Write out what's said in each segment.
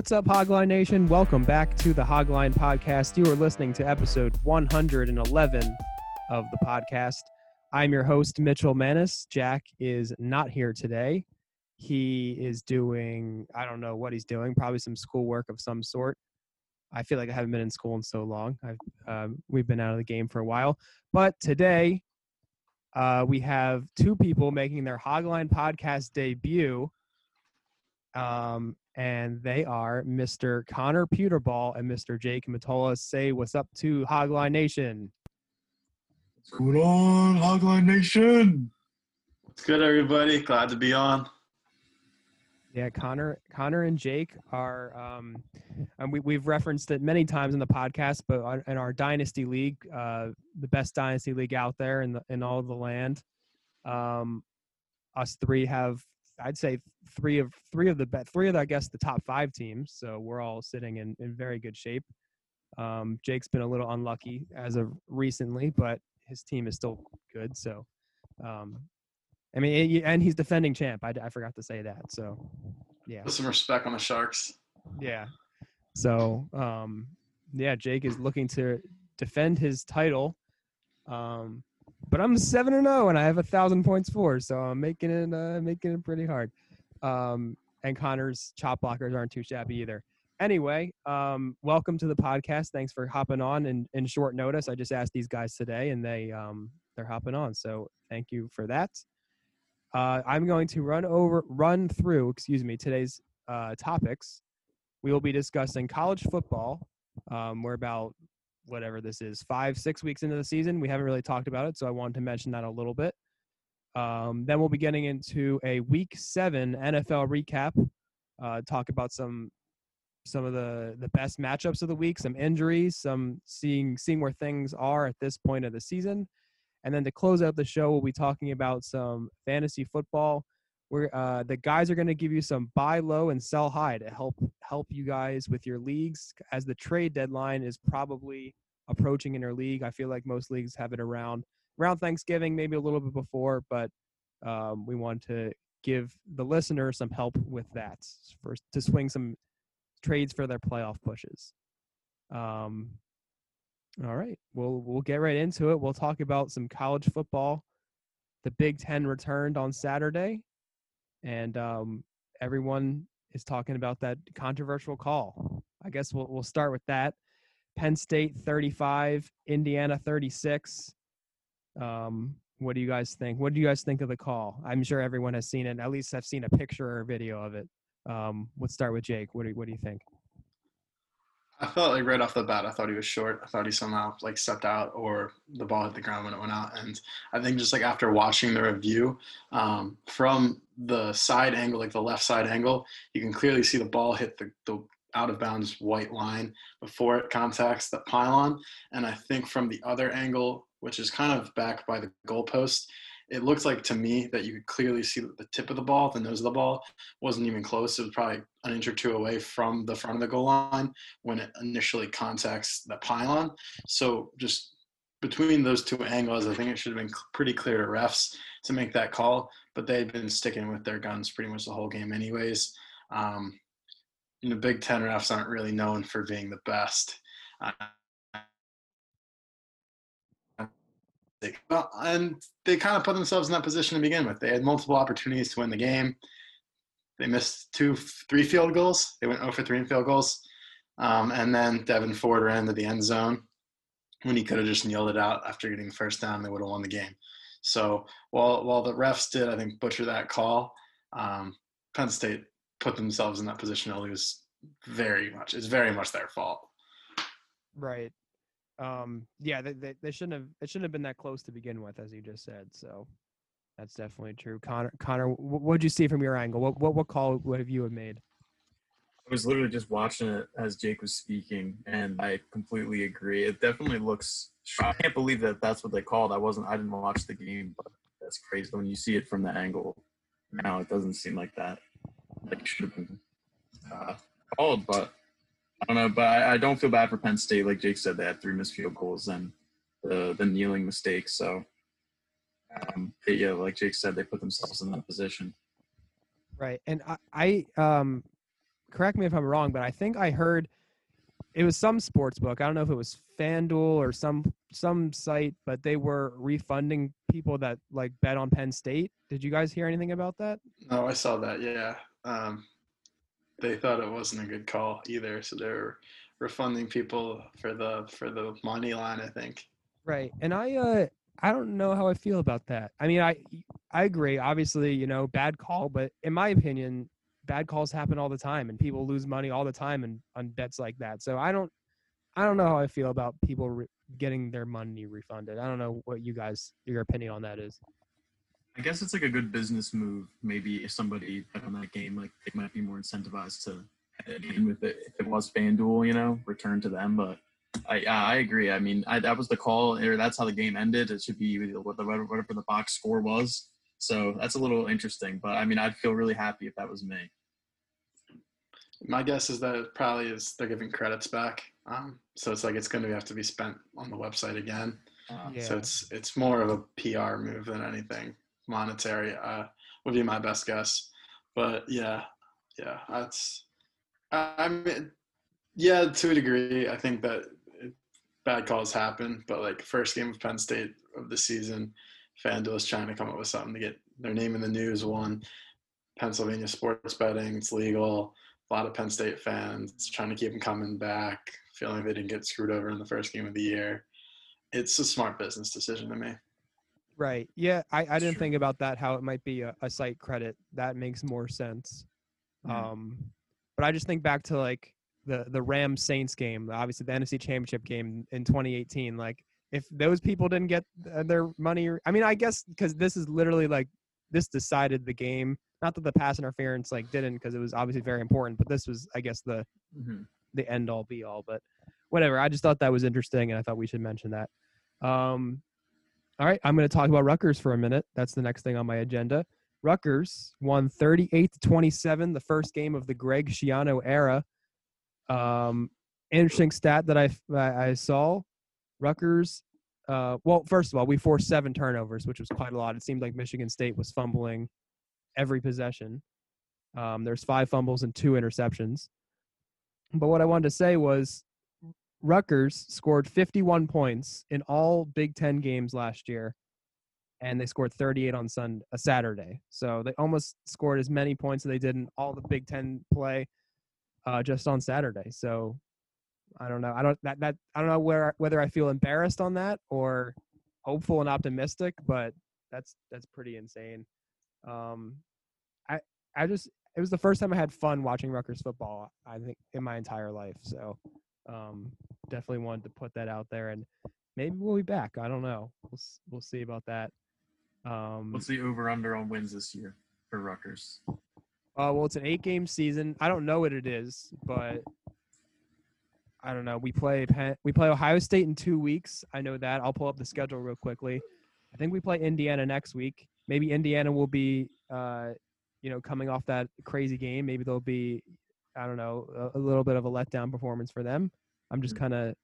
What's up, Hogline Nation? Welcome back to the Hogline Podcast. You are listening to episode 111 of the podcast. I'm your host, Mitchell Mannas. Jack is not here today. He is doing, I don't know what he's doing, probably some schoolwork of some sort. I feel like I haven't been in school in so long. Um, we've been out of the game for a while. But today, uh, we have two people making their Hogline podcast debut. Um, and they are Mr. Connor Pewterball and Mr. Jake Matola. Say what's up to Hogline Nation. What's going on, Hogline Nation? What's good, everybody? Glad to be on. Yeah, Connor, Connor and Jake are, um, and we we've referenced it many times in the podcast, but in our dynasty league, uh, the best dynasty league out there in the in all the land, um, us three have I'd say three of three of the three of the, I guess the top five teams. So we're all sitting in, in very good shape. Um, Jake's been a little unlucky as of recently, but his team is still good. So, um, I mean, and he's defending champ. I, I forgot to say that. So, yeah. Put some respect on the Sharks. Yeah. So, um, yeah, Jake is looking to defend his title. Um, but I'm seven and zero, oh, and I have a thousand points for, so I'm making it uh, making it pretty hard. Um, and Connor's chop blockers aren't too shabby either. Anyway, um, welcome to the podcast. Thanks for hopping on in, in short notice. I just asked these guys today, and they um, they're hopping on. So thank you for that. Uh, I'm going to run over, run through, excuse me, today's uh, topics. We will be discussing college football. Um, we're about whatever this is, five, six weeks into the season. We haven't really talked about it, so I wanted to mention that a little bit. Um, then we'll be getting into a Week Seven NFL recap. Uh, talk about some some of the the best matchups of the week, some injuries, some seeing seeing where things are at this point of the season, and then to close out the show, we'll be talking about some fantasy football where uh, the guys are going to give you some buy low and sell high to help help you guys with your leagues as the trade deadline is probably approaching in your league. I feel like most leagues have it around around Thanksgiving, maybe a little bit before, but um, we want to give the listener some help with that for to swing some trades for their playoff pushes. Um, all right, we'll we'll get right into it. We'll talk about some college football. The Big Ten returned on Saturday and um, everyone is talking about that controversial call. I guess we'll we'll start with that. Penn State 35, Indiana 36. Um, what do you guys think? What do you guys think of the call? I'm sure everyone has seen it. At least I've seen a picture or video of it. Um, let's start with Jake. What do what do you think? I felt like right off the bat, I thought he was short. I thought he somehow like stepped out or the ball hit the ground when it went out. And I think just like after watching the review um, from the side angle, like the left side angle, you can clearly see the ball hit the, the out of bounds white line before it contacts the pylon. And I think from the other angle, which is kind of back by the goalpost, it looks like to me that you could clearly see that the tip of the ball, the nose of the ball wasn't even close. It was probably an inch or two away from the front of the goal line when it initially contacts the pylon. So just between those two angles, I think it should have been pretty clear to refs to make that call, but they had been sticking with their guns pretty much the whole game, anyways. Um, know, Big Ten refs aren't really known for being the best. Uh, and they kind of put themselves in that position to begin with. They had multiple opportunities to win the game. They missed two, three field goals. They went 0 for 3 in field goals. Um, and then Devyn Ford ran to the end zone when he could have just kneeled it out after getting first down. They would have won the game. So while while the refs did, I think, butcher that call, um, Penn State put themselves in that position to lose very much. It's very much their fault. Right um, yeah, they, they, they, shouldn't have it shouldn't have been that close to begin with, as you just said. So that's definitely true. Connor, Connor, what did you see from your angle? What what what call would have you have made? I was literally just watching it as Jake was speaking, and I completely agree. It definitely looks. I can't believe that that's what they called. I wasn't. I didn't watch the game, but that's crazy when you see it from the angle. Now it doesn't seem like that. Like should have been uh, called, but I don't know, but I, I, don't feel bad for Penn State. Like Jake said, they had three missed field goals and the the kneeling mistake. So, um, yeah, like Jake said, they put themselves in that position. Right, and I, I um, correct me if I'm wrong, but I think I heard it was some sports book. I don't know if it was FanDuel or some some site, but they were refunding people that like bet on Penn State. Did you guys hear anything about that? No, I saw that. Yeah, um, they thought it wasn't a good call either, so they're refunding people for the for the money line. I think. Right, and I uh I don't know how I feel about that. I mean, I I agree. Obviously, you know, bad call, but in my opinion, bad calls happen all the time, and people lose money all the time and on bets like that. So I don't I don't know how I feel about people re- getting their money refunded. I don't know what you guys your opinion on that is. I guess it's like a good business move. Maybe if somebody bet on that game, like they might be more incentivized to head with it. If it was FanDuel, you know, return to them. But I I agree. I mean, I, that was the call, or that's how the game ended. It should be whatever the box score was. So that's a little interesting. But I mean, I'd feel really happy if that was me. My guess is that it probably is they're giving credits back. Um, so it's like it's going to have to be spent on the website again. Uh, Yeah. So it's it's more of a PR move than anything monetary. Uh, would be my best guess. But yeah, yeah, that's. I I mean, yeah, to a degree, I think that it, bad calls happen. But like first game of Penn State of the season, FanDuel is trying to come up with something to get their name in the news. One, Pennsylvania sports betting, it's legal. A lot of Penn State fans trying to keep them coming back, feeling they didn't get screwed over in the first game of the year it's a smart business decision to me. Right. Yeah, I, I didn't think about that. How it might be a, a site credit. That makes more sense. Mhm. Um, but I just think back to like the the Rams Saints game, obviously the NFC Championship game in 2018. Like if those people didn't get their money, I mean, I guess because this is literally like this decided the game. Not that the pass interference like didn't, because it was obviously very important. But this was, I guess, the mhm. the end all be all. But whatever. I just thought that was interesting, and I thought we should mention that. Um, all right, I'm going to talk about Rutgers for a minute. That's the next thing on my agenda. Rutgers won 38 to 27, the first game of the Greg Schiano era. Um, interesting stat that I I I saw. Rutgers. Uh, well, first of all, we forced seven turnovers, which was quite a lot. It seemed like Michigan State was fumbling every possession. Um, there's five fumbles and two interceptions. But what I wanted to say was Rutgers scored 51 points in all Big Ten games last year, and they scored 38 on Sun a Saturday. So they almost scored as many points as they did in all the Big Ten play uh, just on Saturday. So I don't know. I don't that that I don't know where whether I feel embarrassed on that or hopeful and optimistic, but that's that's pretty insane. Um, I I just it was the first time I had fun watching Rutgers football. I think in my entire life. So um, definitely wanted to put that out there, and maybe we'll be back. I don't know. We'll we'll see about that. Um, What's the over under on wins this year for Rutgers? uh, well, it's an eight game season. I don't know what it is, but I don't know. We play Penn, we play Ohio State in two weeks. I know that. I'll pull up the schedule real quickly. I think we play Indiana next week. Maybe Indiana will be, uh, you know, coming off that crazy game. Maybe they'll be, I don't know, a, a little bit of a letdown performance for them. I'm just Mhm. kind of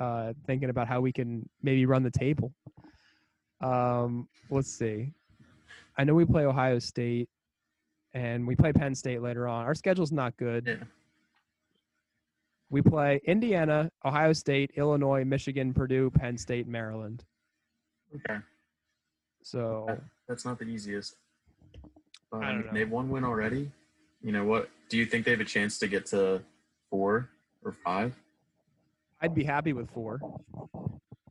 uh, thinking about how we can maybe run the table. Um, let's see. I know we play Ohio State and we play Penn State later on. Our schedule's not good. Yeah. We play Indiana, Ohio State, Illinois, Michigan, Purdue, Penn State, Maryland. Okay. So That's not the easiest. But I I don't know. they've won one already. You know what? Do you think they have a chance to get to four or five? I'd be happy with four.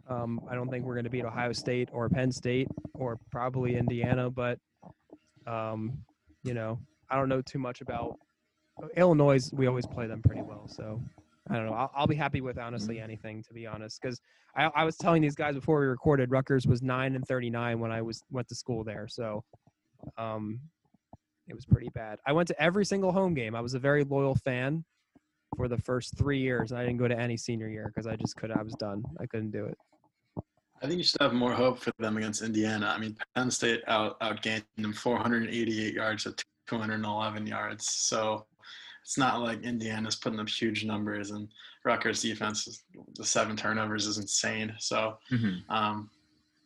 Um, I don't think we're going to beat Ohio State or Penn State or probably Indiana, but um, you know, I don't know too much about Illinois. We always play them pretty well, so I don't know. I'll, I'll be happy with honestly anything, to be honest, because I, I was telling these guys before we recorded, Rutgers was nine and thirty nine when I was went to school there, so um, it was pretty bad. I went to every single home game. I was a very loyal fan for the first three years. and I didn't go to any senior year because I just could. I was done. I couldn't do it. I think you should have more hope for them against Indiana. I mean, Penn State out outgained them 488 yards to 211 yards. So it's not like Indiana's putting up huge numbers, and Rutgers defense, is, the seven turnovers is insane. So Mm-hmm. um,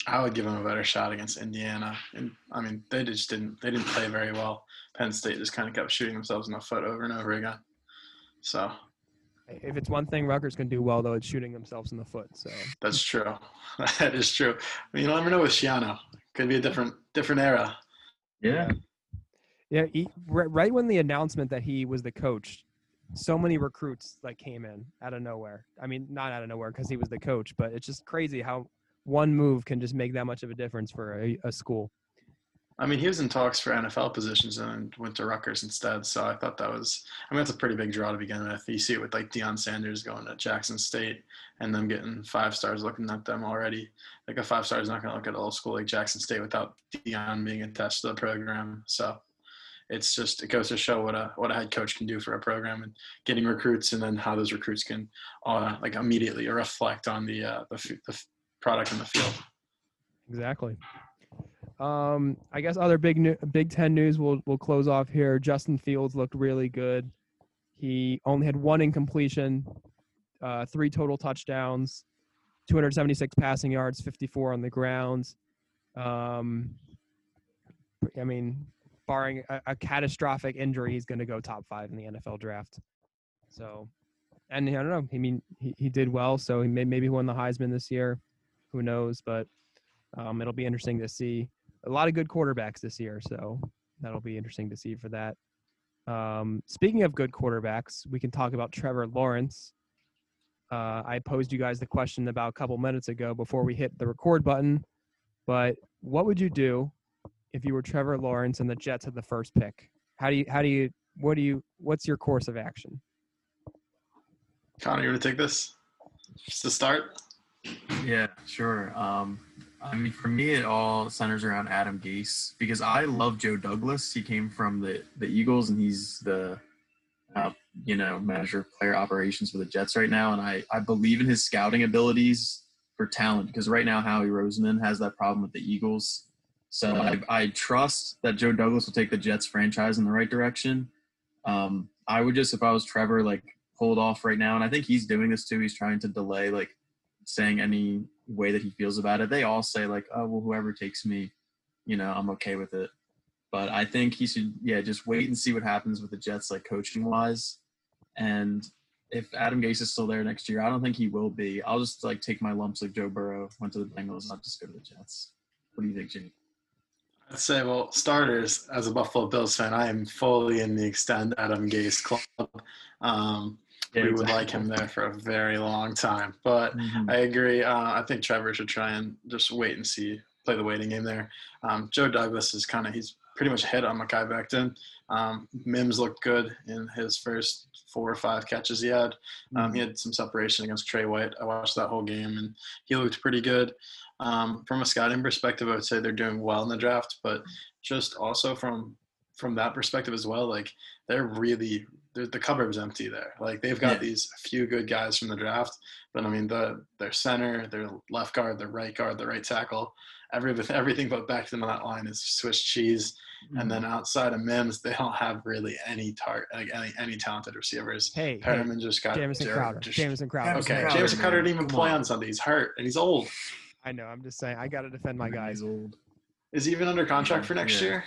I would give them a better shot against Indiana. And I mean, they just didn't they didn't play very well. Penn State just kind of kept shooting themselves in the foot over and over again. So If it's one thing Rutgers can do well, though, it's shooting themselves in the foot. So that's true. that is true. I mean, you never know with Schiano. Could be a different different era. Yeah. Yeah, he, right, when the announcement that he was the coach, so many recruits like came in out of nowhere. I mean, not out of nowhere because he was the coach, but it's just crazy how one move can just make that much of a difference for a, a school. I mean, he was in talks for NFL positions and went to Rutgers instead. So I thought that was, I mean, that's a pretty big draw to begin with. You see it with like Deion Sanders going to Jackson State and them getting five stars looking at them already. Like a five star is not going to look at a school like Jackson State without Deion being attached to the program. So it's just, it goes to show what a, what a head coach can do for a program and getting recruits and then how those recruits can uh, like immediately reflect on the, uh, the, the product in the field. Exactly. Um, I guess other big new, Big Ten news. We'll we'll close off here. Justin Fields looked really good. He only had one incompletion, uh, three total touchdowns, 276 passing yards, 54 on the ground. Um, I mean, barring a, a catastrophic injury, he's going to go top five in the NFL draft. So, and I don't know. I mean, he, he did well, so he may, maybe won the Heisman this year. Who knows? But um, it'll be interesting to see a lot of good quarterbacks this year, so that'll be interesting to see for that. Um, speaking of good quarterbacks, we can talk about Trevor Lawrence. Uh, I posed you guys the question about a couple minutes ago before we hit the record button, but what would you do if you were Trevor Lawrence and the Jets had the first pick? How do you? How do you? What do you? What's your course of action? Connor, you want to take this? Just to start? Yeah, sure. Um, I mean, for me, it all centers around Adam Gase because I love Joe Douglas. He came from the the Eagles, and he's the uh, you know manager of player operations for the Jets right now. And I I believe in his scouting abilities for talent because right now Howie Roseman has that problem with the Eagles. So I, I trust that Joe Douglas will take the Jets franchise in the right direction. Um, I would just, if I was Trevor, like hold off right now, and I think he's doing this too. He's trying to delay like saying any way that he feels about it. They all say like, oh well, whoever takes me, you know, I'm okay with it. But I think he should, yeah, just wait and see what happens with the Jets, like coaching wise. And if Adam Gase is still there next year, I don't think he will be. I'll just like take my lumps like Joe Burrow went to the Bengals. I'll just go to the Jets. What do you think, Jake? I'd say, well, starters, as a Buffalo Bills fan, I am fully in the extend Adam Gase club. Um, Yeah, we would like him there for a very long time. But Mhm. I agree. Uh, I think Trevor should try and just wait and see, play the waiting game there. Um, Joe Douglas is kind of, he's pretty much hit on Mekhi Becton. Um, Mims looked good in his first four or five catches he had. Um, he had some separation against Trey White. I watched that whole game and he looked pretty good. Um, from a scouting perspective, I would say they're doing well in the draft, but just also from from that perspective as well, like they're really they're, the cupboard's empty there. Like they've got Yeah. these few good guys from the draft, but I mean the their center, their left guard, their right guard, their right tackle, everything everything but back to them on that line is Swiss cheese. And then outside of Mims, they don't have really any tar like any any talented receivers. Hey, hey just got Jamison Jared- Crowder. just- Jamison Crowder. Okay, Crowder, Jamison Crowder didn't even play on. on Sunday. He's hurt and he's old. I know. I'm just saying. I got to defend my guys. He's old. Is he even under contract for next Yeah. year?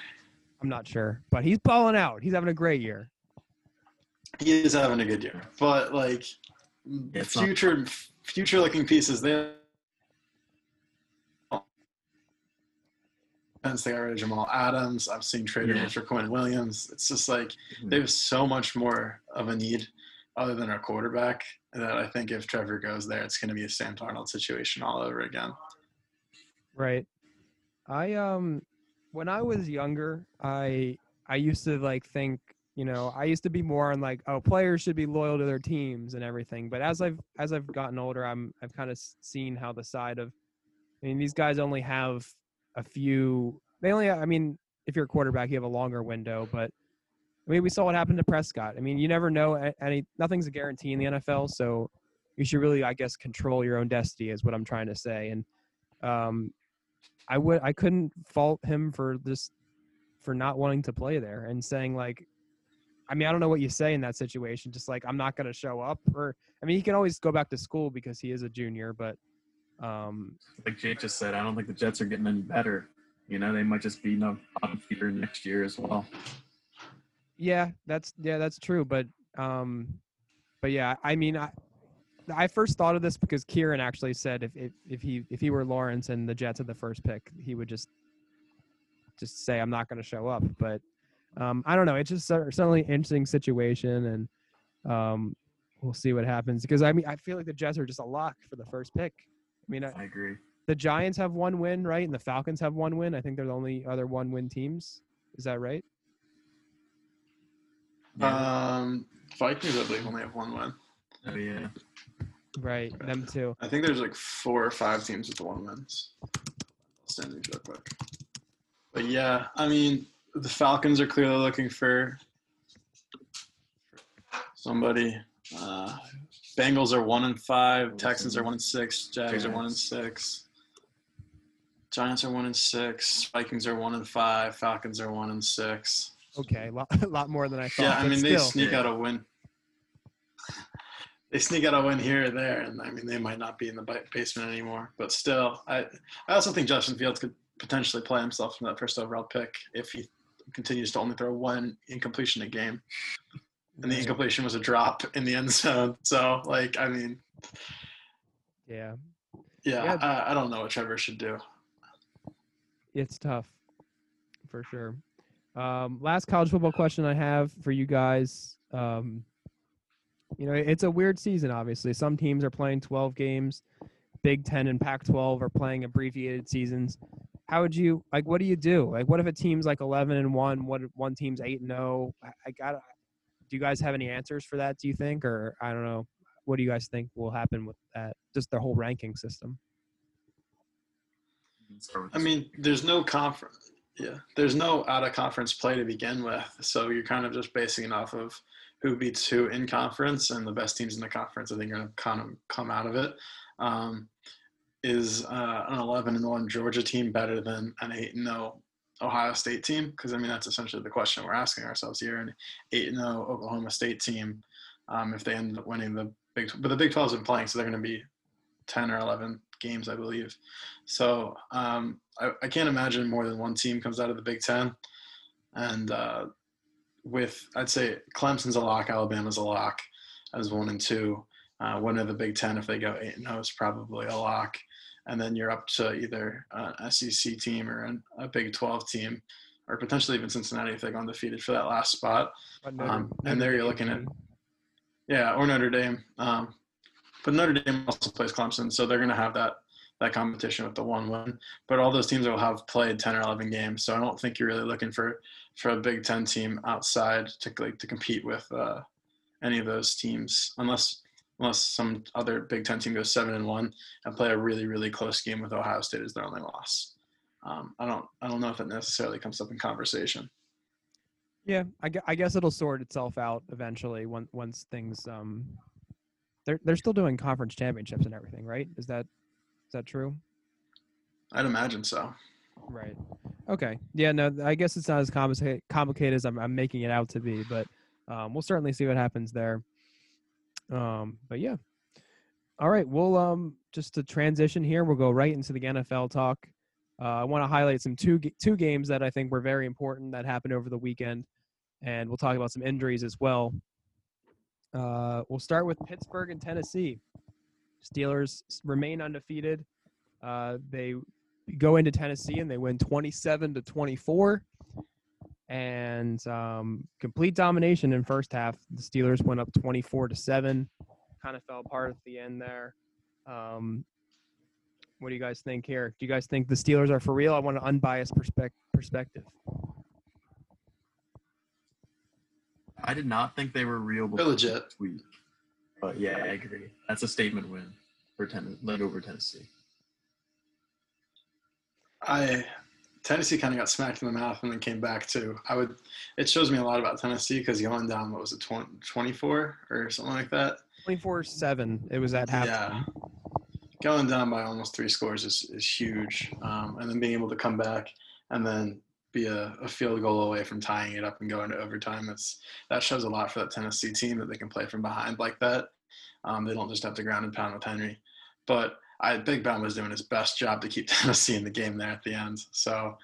I'm not sure, but he's balling out. He's having a great year. He is having a good year, but like it's not- future future looking pieces, they. Hence, they got rid of Jamal Adams. I've seen traded Yeah. for Quinn Williams. It's just like they have so much more of a need other than our quarterback that I think if Trevor goes there, it's going to be a Sam Darnold situation all over again. Right. I um when I was younger, I I used to like think, you know, I used to be more on like, oh, players should be loyal to their teams and everything. But as I've as I've gotten older, I'm I've kind of seen how the side of I mean, these guys only have a few they only I mean, if you're a quarterback, you have a longer window, but I mean, we saw what happened to Prescott. I mean, you never know any nothing's a guarantee in the NFL, so you should really I guess control your own destiny is what I'm trying to say. And um I would I couldn't fault him for this for not wanting to play there and saying like I mean I don't know what you say in that situation just like I'm not going to show up or I mean he can always go back to school because he is a junior but Um, Like Jake just said, I don't think the Jets are getting any better. You know, they might just be no bottom feeder next year as well. Yeah, that's yeah, that's true. But um, but yeah, I mean, I I first thought of this because Kieran actually said if if, if he if he were Lawrence and the Jets had the first pick, he would just just say I'm not going to show up. But um, I don't know. It's just cer- certainly an interesting situation, and um, we'll see what happens. Because I mean, I feel like the Jets are just a lock for the first pick. I mean, I, I agree. the Giants have one win, right? And the Falcons have one win. I think they're the only other one win teams. Is that right? Yeah. Um, Vikings, I believe, only have one win. Oh, yeah. Right. Them too. I think there's like four or five teams with the one wins. Standings real quick. But yeah, I mean, the Falcons are clearly looking for somebody. Uh, Bengals are one and five. Texans are one and six. Jags are one and six. Giants are one and six. Vikings are one and five. Falcons are one and six. Okay, a lot, a lot more than I thought. Yeah, I but mean they still. sneak out a win. They sneak out a win here or there, and I mean they might not be in the basement anymore. But still, I I also think Justin Fields could potentially play himself from that first overall pick if he continues to only throw one incompletion a game, and the incompletion was a drop in the end zone. So like, I mean, Yeah, yeah, Yeah. I, I don't know what Trevor should do. it's tough for sure. Um, last college football question I have for you guys. Um, you know, it's a weird season. Obviously, some teams are playing 12 games. Big Ten and Pac-12 are playing abbreviated seasons. How would you like? What do you do? Like, what if a team's like 11 and one? What one team's eight and zero? I, I got. Do you guys have any answers for that? Do you think, or I don't know? What do you guys think will happen with that? Just the whole ranking system. I mean, there's no conference. Yeah, there's no out of conference play to begin with, so you're kind of just basing it off of who beats who in conference, and the best teams in the conference. I think are going to kind of come out of it. Um, is uh, an 11 and one Georgia team better than an 8 and 0 Ohio State team? Because I mean, that's essentially the question we're asking ourselves here. An 8 and 0 Oklahoma State team, um, if they end up winning the Big, but the Big 12 has been playing, so they're going to be 10 or 11 games, I believe. So um, I, I can't imagine more than one team comes out of the Big Ten. And uh, with, I'd say Clemson's a lock, Alabama's a lock as one and two. Uh, one of the Big Ten, if they go eight and zero, is probably a lock. And then you're up to either an SEC team or an, a Big 12 team, or potentially even Cincinnati if they go undefeated for that last spot. Um, and there you're looking at- Yeah, or Notre Dame. Um, but Notre Dame also plays Clemson, so they're going to have that that competition with the one win. But all those teams will have played ten or eleven games, so I don't think you're really looking for for a Big Ten team outside to like to compete with uh, any of those teams, unless unless some other Big Ten team goes seven and one and play a really really close game with Ohio State as their only loss. Um, I don't I don't know if it necessarily comes up in conversation. Yeah, I, gue- I guess it'll sort itself out eventually once once things um they're they're still doing conference championships and everything, right? Is that is that true? I'd imagine so. Right. Okay. Yeah, no, I guess it's not as complicated complicated as I'm, I'm making it out to be, but um, we'll certainly see what happens there. Um, but yeah. All right, we'll um just to transition here, we'll go right into the NFL talk. Uh, I want to highlight some two two games that I think were very important that happened over the weekend, and we'll talk about some injuries as well. Uh, we'll start with Pittsburgh and Tennessee. Steelers remain undefeated. Uh, they go into Tennessee and they win 27 to 24 and um, complete domination in first half. The Steelers went up 24 to 7. Kind of fell apart at the end there. Um, what do you guys think here? Do you guys think the Steelers are for real? I want an unbiased perspec- perspective. I did not think they were real They're legit. this week. But yeah, I agree. That's a statement win for ten, led over Tennessee. I Tennessee kind of got smacked in the mouth and then came back too. I would. It shows me a lot about Tennessee because going down, what was it, 20, 24 or something like that? 24 7. It was at half. Yeah. Going down by almost three scores is, is huge, um, and then being able to come back and then be a, a field goal away from tying it up and going to overtime. That's that shows a lot for that Tennessee team that they can play from behind like that. Um, they don't just have to ground and pound with Henry. But I Big Ben was doing his best job to keep Tennessee in the game there at the end. So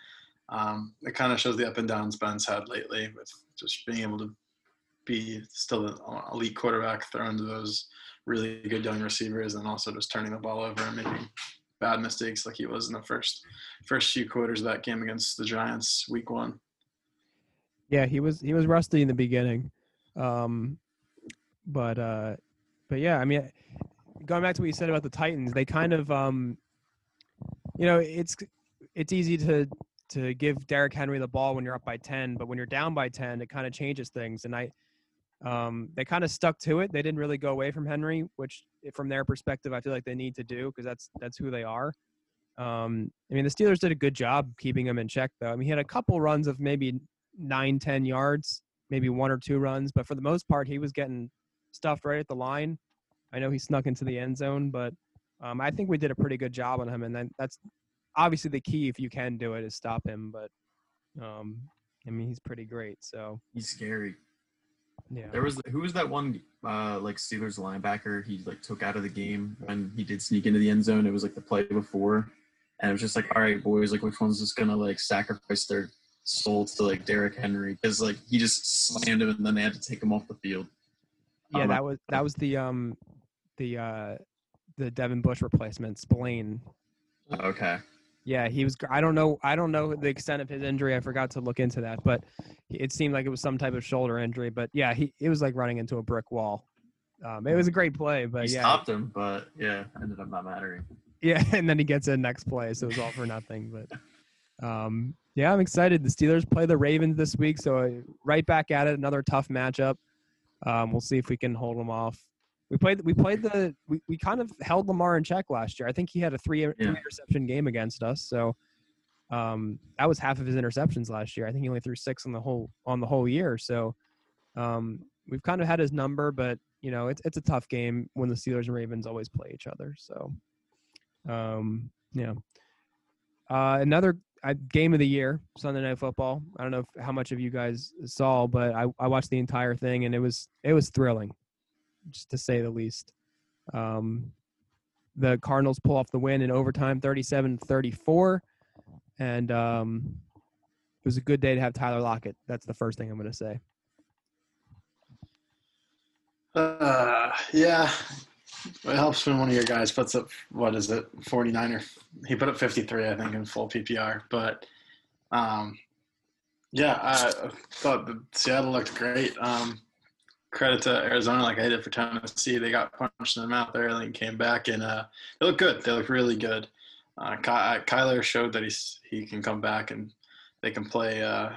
um, it kind of shows the up and downs Ben's had lately with just being able to be still an elite quarterback throwing to those really good young receivers and also just turning the ball over and making bad mistakes like he was in the first first few quarters of that game against the Giants week one. Yeah, he was he was rusty in the beginning. Um but uh but yeah, I mean going back to what you said about the Titans, they kind of um you know, it's it's easy to to give Derrick Henry the ball when you're up by 10, but when you're down by 10, it kind of changes things and I um, they kind of stuck to it. They didn't really go away from Henry, which from their perspective, I feel like they need to do because that's that's who they are. Um, I mean, the Steelers did a good job keeping him in check, though. I mean, he had a couple runs of maybe nine, ten yards, maybe one or two runs, but for the most part, he was getting stuffed right at the line. I know he snuck into the end zone, but um, I think we did a pretty good job on him, and then that's obviously the key if you can do it is stop him. But um, I mean, he's pretty great. So he's scary. Yeah. There was who was that one uh like Steelers linebacker he like took out of the game when he did sneak into the end zone. It was like the play before. And it was just like, all right, boys, like which one's just gonna like sacrifice their soul to like Derrick Henry? Because like he just slammed him and then they had to take him off the field. Yeah, that was that was the um the uh the Devin Bush replacement, Spillane. Okay. Yeah, he was. I don't know. I don't know the extent of his injury. I forgot to look into that, but it seemed like it was some type of shoulder injury. But yeah, he it was like running into a brick wall. Um, it was a great play, but he yeah, stopped him. But yeah, ended up not mattering. Yeah, and then he gets in next play, so it was all for nothing. But um, yeah, I'm excited. The Steelers play the Ravens this week, so uh, right back at it. Another tough matchup. Um, we'll see if we can hold them off. We played. We played the. We, we kind of held Lamar in check last year. I think he had a three, yeah. three interception game against us. So um, that was half of his interceptions last year. I think he only threw six on the whole on the whole year. So um, we've kind of had his number, but you know it's it's a tough game when the Steelers and Ravens always play each other. So um, yeah, uh, another uh, game of the year, Sunday Night Football. I don't know if, how much of you guys saw, but I, I watched the entire thing and it was it was thrilling just to say the least. Um, the Cardinals pull off the win in overtime, 37-34, and um, it was a good day to have Tyler Lockett. That's the first thing I'm going to say. Uh, yeah, it helps when one of your guys puts up what is it, 49 or he put up 53, I think, in full PPR. But um, yeah, I thought Seattle looked great. Um, credit to Arizona, like I did for Tennessee. They got punched in the mouth early and came back, and uh, they look good. They look really good. Uh, uh, Kyler showed that he's he can come back and they can play uh,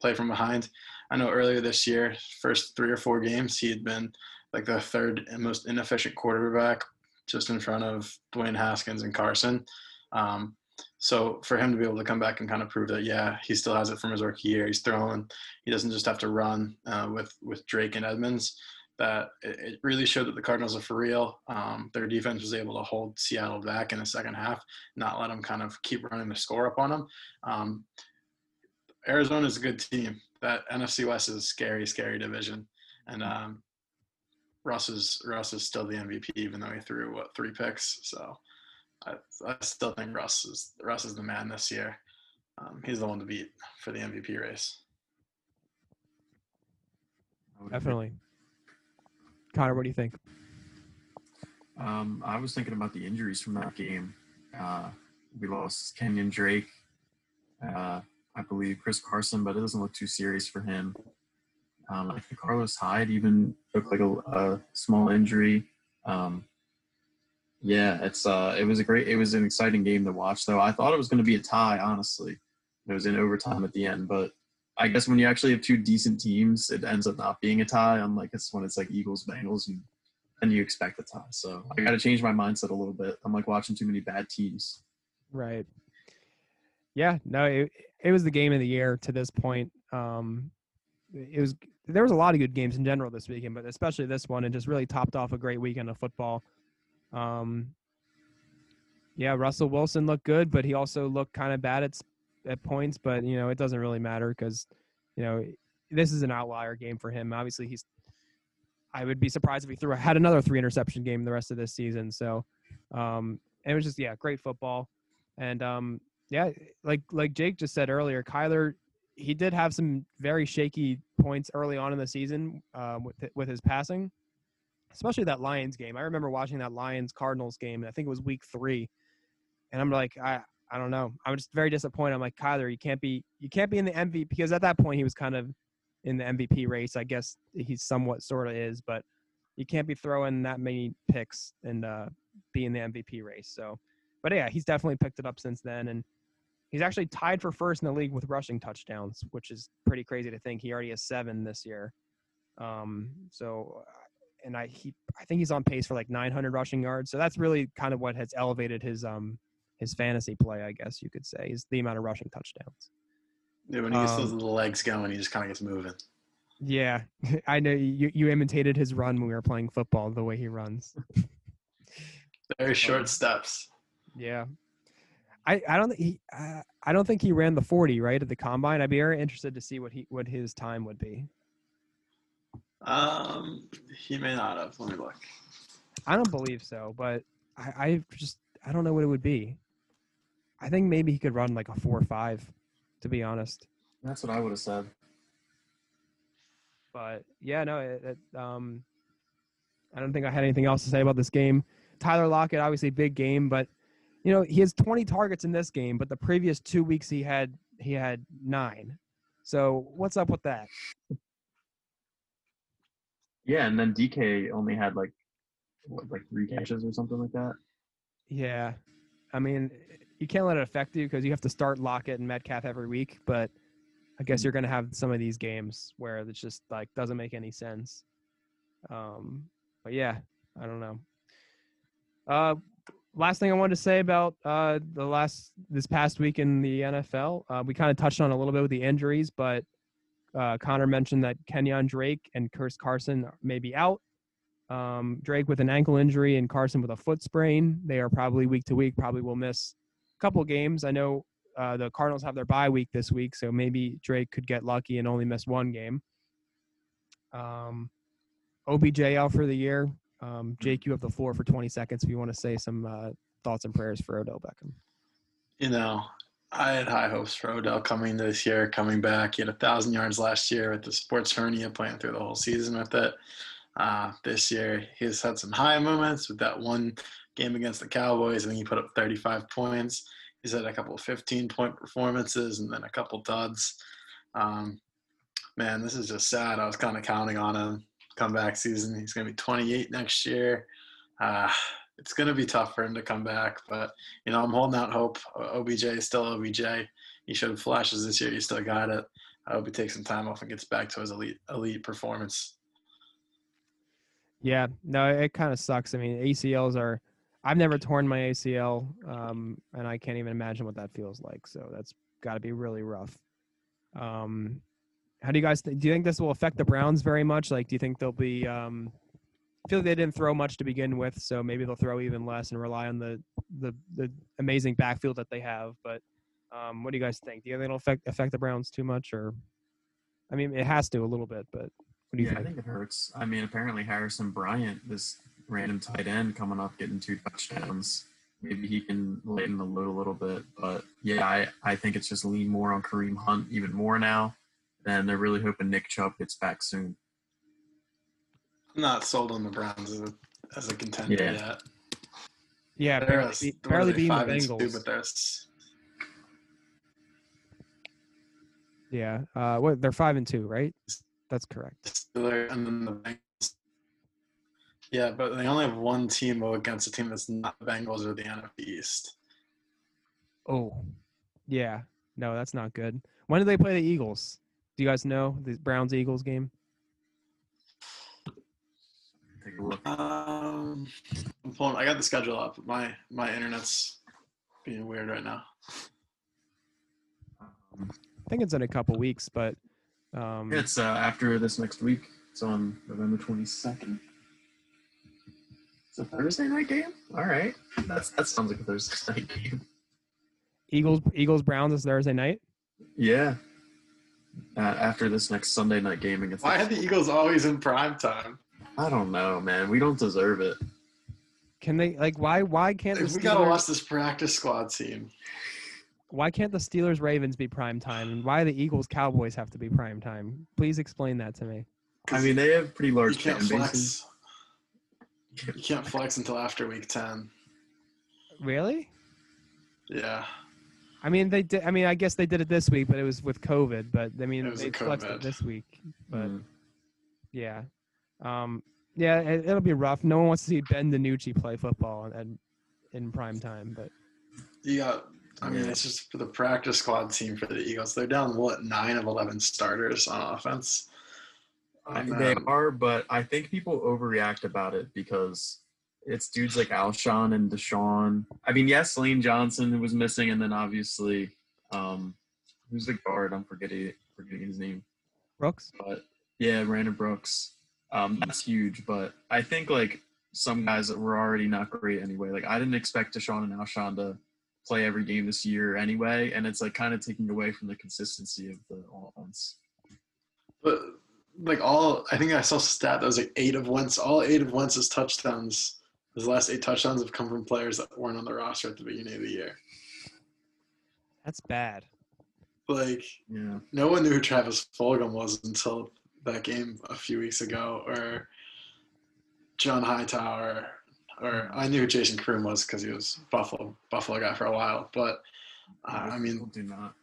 play from behind. I know earlier this year, first three or four games, he had been like the third most inefficient quarterback, just in front of Dwayne Haskins and Carson. Um, so for him to be able to come back and kind of prove that, yeah, he still has it from his rookie year. He's throwing. He doesn't just have to run uh, with with Drake and Edmonds. That it, really showed that the Cardinals are for real. Um, their defense was able to hold Seattle back in the second half, not let them kind of keep running the score up on them. Um, Arizona is a good team. That NFC West is a scary, scary division, and um, Russ is Russ is still the MVP, even though he threw what three picks. So I, I still think Russ is Russ is the man this year. Um, he's the one to beat for the MVP race. Definitely. Connor, what do you think? Um, I was thinking about the injuries from that game. Uh, we lost Kenyan Drake, uh, I believe Chris Carson, but it doesn't look too serious for him. Um, I think Carlos Hyde even took like a, a small injury. Um, yeah, it's uh, it was a great, it was an exciting game to watch. Though I thought it was going to be a tie. Honestly, it was in overtime at the end, but I guess when you actually have two decent teams, it ends up not being a tie. Unlike it's when it's like Eagles Bengals, and then you expect a tie. So I got to change my mindset a little bit. I'm like watching too many bad teams. Right. Yeah. No. It it was the game of the year to this point. Um, it was there was a lot of good games in general this weekend, but especially this one, it just really topped off a great weekend of football. Um, yeah, Russell Wilson looked good, but he also looked kind of bad at at points. But you know, it doesn't really matter because you know this is an outlier game for him. Obviously, he's. I would be surprised if he threw had another three interception game the rest of this season. So, um, it was just yeah, great football. And um, yeah, like like Jake just said earlier, Kyler he did have some very shaky points early on in the season uh, with with his passing, especially that Lions game. I remember watching that Lions Cardinals game, and I think it was Week Three, and I'm like, I I don't know. I'm just very disappointed. I'm like Kyler, you can't be you can't be in the MVP because at that point he was kind of in the MVP race. I guess he somewhat sort of is, but you can't be throwing that many picks and uh, be in the MVP race. So, but yeah, he's definitely picked it up since then, and he's actually tied for first in the league with rushing touchdowns, which is pretty crazy to think. He already has seven this year. Um, so, and I he I think he's on pace for like 900 rushing yards. So that's really kind of what has elevated his um his fantasy play, I guess you could say, is the amount of rushing touchdowns. Yeah, when he gets Um, those little legs going, he just kind of gets moving. Yeah, I know you you imitated his run when we were playing football, the way he runs. Very short steps. Yeah. I, I don't think he uh, I don't think he ran the 40 right at the combine. I'd be very interested to see what he what his time would be. Um, he may not have. Let me look. I don't believe so, but I, I just I don't know what it would be. I think maybe he could run like a four or five, to be honest. That's what I would have said. But yeah, no, it, it, um, I don't think I had anything else to say about this game. Tyler Lockett, obviously big game, but you know he has 20 targets in this game, but the previous two weeks he had he had nine. So what's up with that? Yeah, and then DK only had like what, like three catches or something like that. Yeah, I mean you can't let it affect you because you have to start Lockett and Metcalf every week, but I guess you're gonna have some of these games where it's just like doesn't make any sense. Um, but yeah, I don't know. Uh, last thing I wanted to say about uh, the last this past week in the NFL, uh, we kind of touched on a little bit with the injuries, but uh, Connor mentioned that Kenyan Drake and Chris Carson may be out. Um, Drake with an ankle injury and Carson with a foot sprain. They are probably week to week. Probably will miss a couple games. I know uh, the Cardinals have their bye week this week, so maybe Drake could get lucky and only miss one game. Um, OBJ out for the year. Um, Jake, you have the floor for 20 seconds if you want to say some uh, thoughts and prayers for Odell Beckham. You know, I had high hopes for Odell coming this year, coming back. He had a thousand yards last year with the sports hernia, playing through the whole season with it. Uh, this year, he's had some high moments with that one game against the Cowboys. I think he put up 35 points. He's had a couple of 15 point performances and then a couple duds. Um, man, this is just sad. I was kind of counting on him comeback season. He's going to be 28 next year. Uh, it's going to be tough for him to come back, but you know I'm holding out hope. OBJ is still OBJ. He showed flashes this year. He still got it. I hope he takes some time off and gets back to his elite elite performance. Yeah, no, it kind of sucks. I mean, ACLs are. I've never torn my ACL, um, and I can't even imagine what that feels like. So that's got to be really rough. Um, how do you guys th- do? You think this will affect the Browns very much? Like, do you think they'll be? Um, I feel like they didn't throw much to begin with, so maybe they'll throw even less and rely on the the, the amazing backfield that they have. But um, what do you guys think? Do you think it'll affect affect the Browns too much, or? I mean, it has to a little bit, but what do you yeah, I think? think it hurts. I mean, apparently Harrison Bryant, this random tight end coming up getting two touchdowns. Maybe he can lighten the load a little bit. But yeah, I, I think it's just lean more on Kareem Hunt even more now. And they're really hoping Nick Chubb gets back soon. I'm not sold on the Browns as a, as a contender Yeah. yet. Yeah, They're barely, a- be, what are barely beating the five and two, but they're Yeah, uh, what they're five and two, right? That's correct. And then the Bengals. Yeah, but they only have one team against a team that's not the Bengals or the NFC East. Oh, yeah. No, that's not good. When do they play the Eagles? Do you guys know the Browns Eagles game? Take a look. Um, I'm pulling, I got the schedule up. My my internet's being weird right now. Um, I think it's in a couple weeks, but um, it's uh, after this next week. It's on November 22nd. It's a Thursday night game? All right. That's, that sounds like a Thursday night game. Eagles Eagles Browns is Thursday night. Yeah. Uh, after this next Sunday night game against Why are the Eagles always in prime time? I don't know, man. We don't deserve it. Can they like why why can't the we gotta watch this practice squad team. why can't the Steelers Ravens be prime time and why the Eagles Cowboys have to be prime time? Please explain that to me. I mean, they have pretty large You large can't fan bases. flex. You can't flex until after week ten. Really? Yeah. I mean, they did. I mean, I guess they did it this week, but it was with COVID. But I mean, It was they flexed it this week. But Mm. yeah, um, yeah, it, it'll be rough. No one wants to see Ben DiNucci play football and in prime time. But You got. I mean, it's just for the practice squad team for the Eagles. They're down what nine of eleven starters on offense. I And mean, they are, but I think people overreact about it because it's dudes like Alshon and Deshaun. I mean, yes, Lane Johnson was missing, and then obviously, um, who's the guard? I'm forgetting forgetting his name, Brooks, but yeah, Brandon Brooks. Um, that's huge, but I think like some guys that were already not great anyway. Like I didn't expect Deshaun and Alshon to play every game this year anyway, and it's like kind of taking away from the consistency of the offense. But like all, I think I saw a stat that was like eight of Wentz. All eight of Wentz's touchdowns, his last eight touchdowns have come from players that weren't on the roster at the beginning of the year. that's bad. Like Yeah. no one knew who Travis Fulgham was until that game a few weeks ago, or John Hightower, or I knew who Jason Croom was because he was Buffalo Buffalo guy for a while. But uh, I mean, People do not.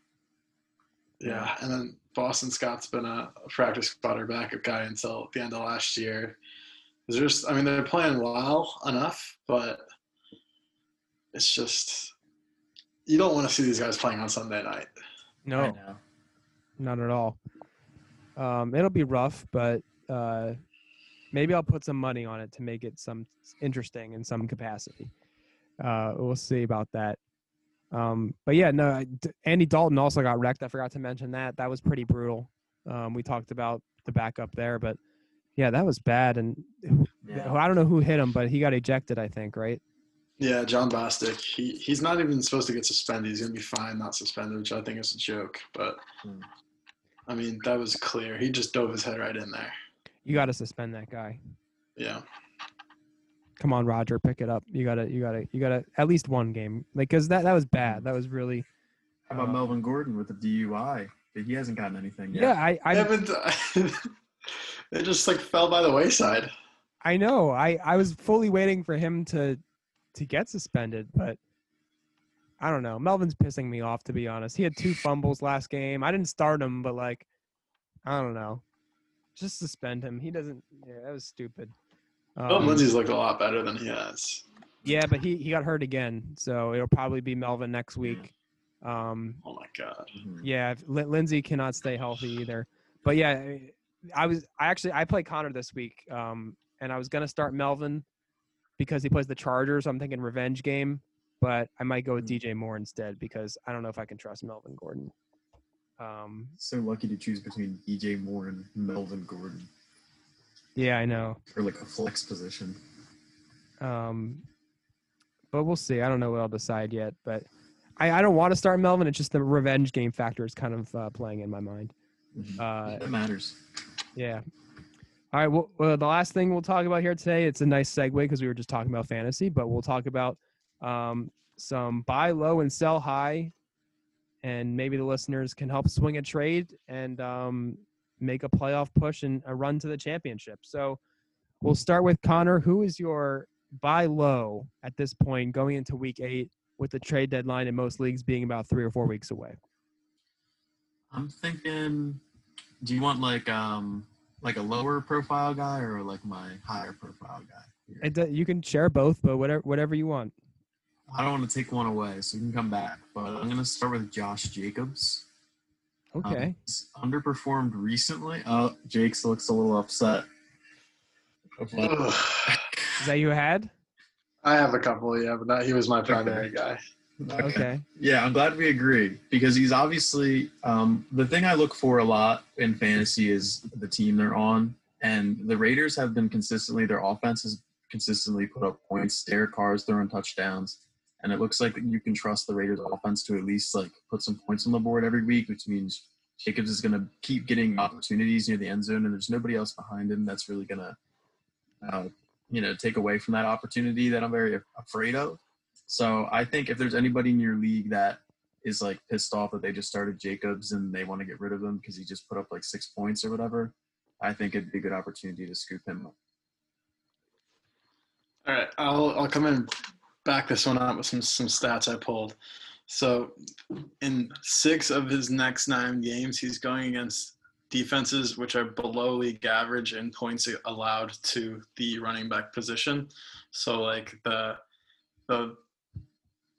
Yeah, and then Boston Scott's been a practice spotter backup guy until the end of last year. Is just, I mean, they're playing well enough, but it's just you don't want to see these guys playing on Sunday night. No, not at all. Um, it'll be rough, but uh, maybe I'll put some money on it to make it some interesting in some capacity. Uh, we'll see about that. Um, but yeah, no, Andy Dalton also got wrecked. I forgot to mention that. That was pretty brutal. Um, we talked about the backup there, but yeah, that was bad. And Yeah. I don't know who hit him, but he got ejected. I think, right? Yeah, Jon Bostic. He he's not even supposed to get suspended. He's gonna be fine, not suspended, which I think is a joke. But Hmm. I mean, that was clear. He just dove his head right in there. You got to suspend that guy. Yeah. Come on, Roger, pick it up. You gotta, you gotta, you gotta at least one game, like, cause that that was bad. That was really. How about uh, Melvin Gordon with the DUI? He hasn't gotten anything yet. Yeah, I, I, yeah, but it just like fell by the wayside. I know. I, I was fully waiting for him to to get suspended, but I don't know. Melvin's pissing me off to be honest. He had two fumbles last game. I didn't start him, but like I don't know. Just suspend him. He doesn't yeah, that was stupid. Phil Um, Lindsay's looked a lot better than he has. yeah, but he, he got hurt again, so it'll probably be Melvin next week. Um, Oh my god. Mhm. yeah, if Lin- Lindsay cannot stay healthy either. But yeah, I was I actually I play Connor this week, um, and I was gonna start Melvin because he plays the Chargers. I'm thinking revenge game, but I might go with DJ Moore instead because I don't know if I can trust Melvin Gordon. Um, So lucky to choose between DJ Moore and Melvin Gordon yeah, I know. for like a flex position. Um, but we'll see. I don't know what I'll decide yet, but I, I don't want to start Melvin. It's just the revenge game factor is kind of uh, playing in my mind. Mhm. Uh, that matters. Yeah. All right. Well, well, the last thing we'll talk about here today, it's a nice segue because we were just talking about fantasy, but we'll talk about um, some buy low and sell high, and maybe the listeners can help swing a trade and um, make a playoff push and a run to the championship. So we'll start with Connor. Who is your buy low at this point going into week eight with the trade deadline in most leagues being about three or four weeks away? I'm thinking, do you want like um like a lower profile guy or like my higher profile guy? It, you can share both, but whatever whatever you want. I don't want to take one away, so you can come back. But I'm gonna start with Josh Jacobs. Um, Okay. he's underperformed recently. Oh, Jake's looks a little upset. Is that you had? I have a couple, yeah, but that, he was my primary guy. Okay. Yeah, I'm glad we agree because he's obviously um, the thing I look for a lot in fantasy is the team they're on, and the Raiders have been consistently their offense has consistently put up points. Derek Carr's throwing touchdowns, and it looks like you can trust the Raiders offense to at least like put some points on the board every week, which means Jacobs is going to keep getting opportunities near the end zone, and there's nobody else behind him that's really going to uh, you know, take away from that opportunity that I'm very afraid of. So I think if there's anybody in your league that is like pissed off that they just started Jacobs and they want to get rid of him because he just put up like six points or whatever, I think it'd be a good opportunity to scoop him up. All right, I'll I'll come in back this one up with some some stats I pulled. So, in six of his next nine games, he's going against defenses which are below league average in points allowed to the running back position. So, like the the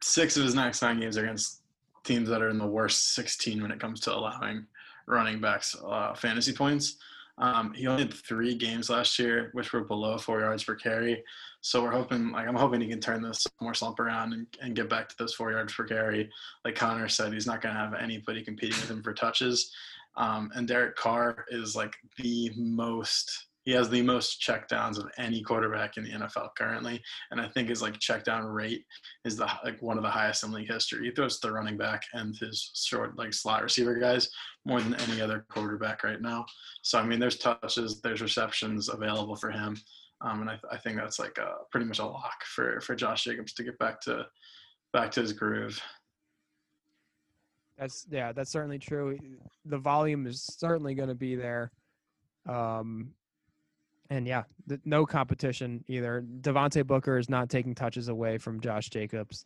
six of his next nine games are against teams that are in the worst 16 when it comes to allowing running backs uh, fantasy points. Um, he only had three games last year, which were below four yards per carry. So we're hoping, like, I'm hoping he can turn this more slump around and, and get back to those four yards per carry. Like Connor said, he's not going to have anybody competing with him for touches. Um, and Derek Carr is like the most he has the most checkdowns of any quarterback in the NFL currently, and I think his like checkdown rate is the like one of the highest in league history. He throws the running back and his short like slot receiver guys more than any other quarterback right now. So I mean, there's touches, there's receptions available for him, um, and I, I think that's like a, pretty much a lock for for Josh Jacobs to get back to back to his groove. That's yeah, that's certainly true. The volume is certainly going to be there. Um, and yeah, th- no competition either. Devontae Booker is not taking touches away from Josh Jacobs.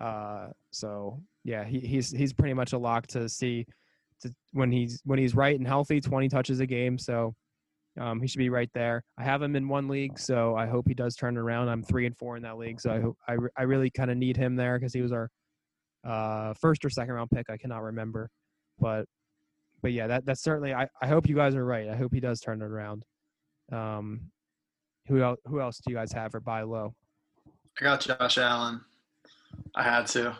Uh, so yeah, he, he's he's pretty much a lock to see to, when he's when he's right and healthy, 20 touches a game. So um, he should be right there. I have him in one league, so I hope he does turn around. I'm three and four in that league, so I I, I really kind of need him there because he was our uh, first or second round pick. I cannot remember, but but yeah, that that's certainly. I, I hope you guys are right. I hope he does turn it around. Um, who else? Who else do you guys have for buy low? I got Josh Allen. I had to.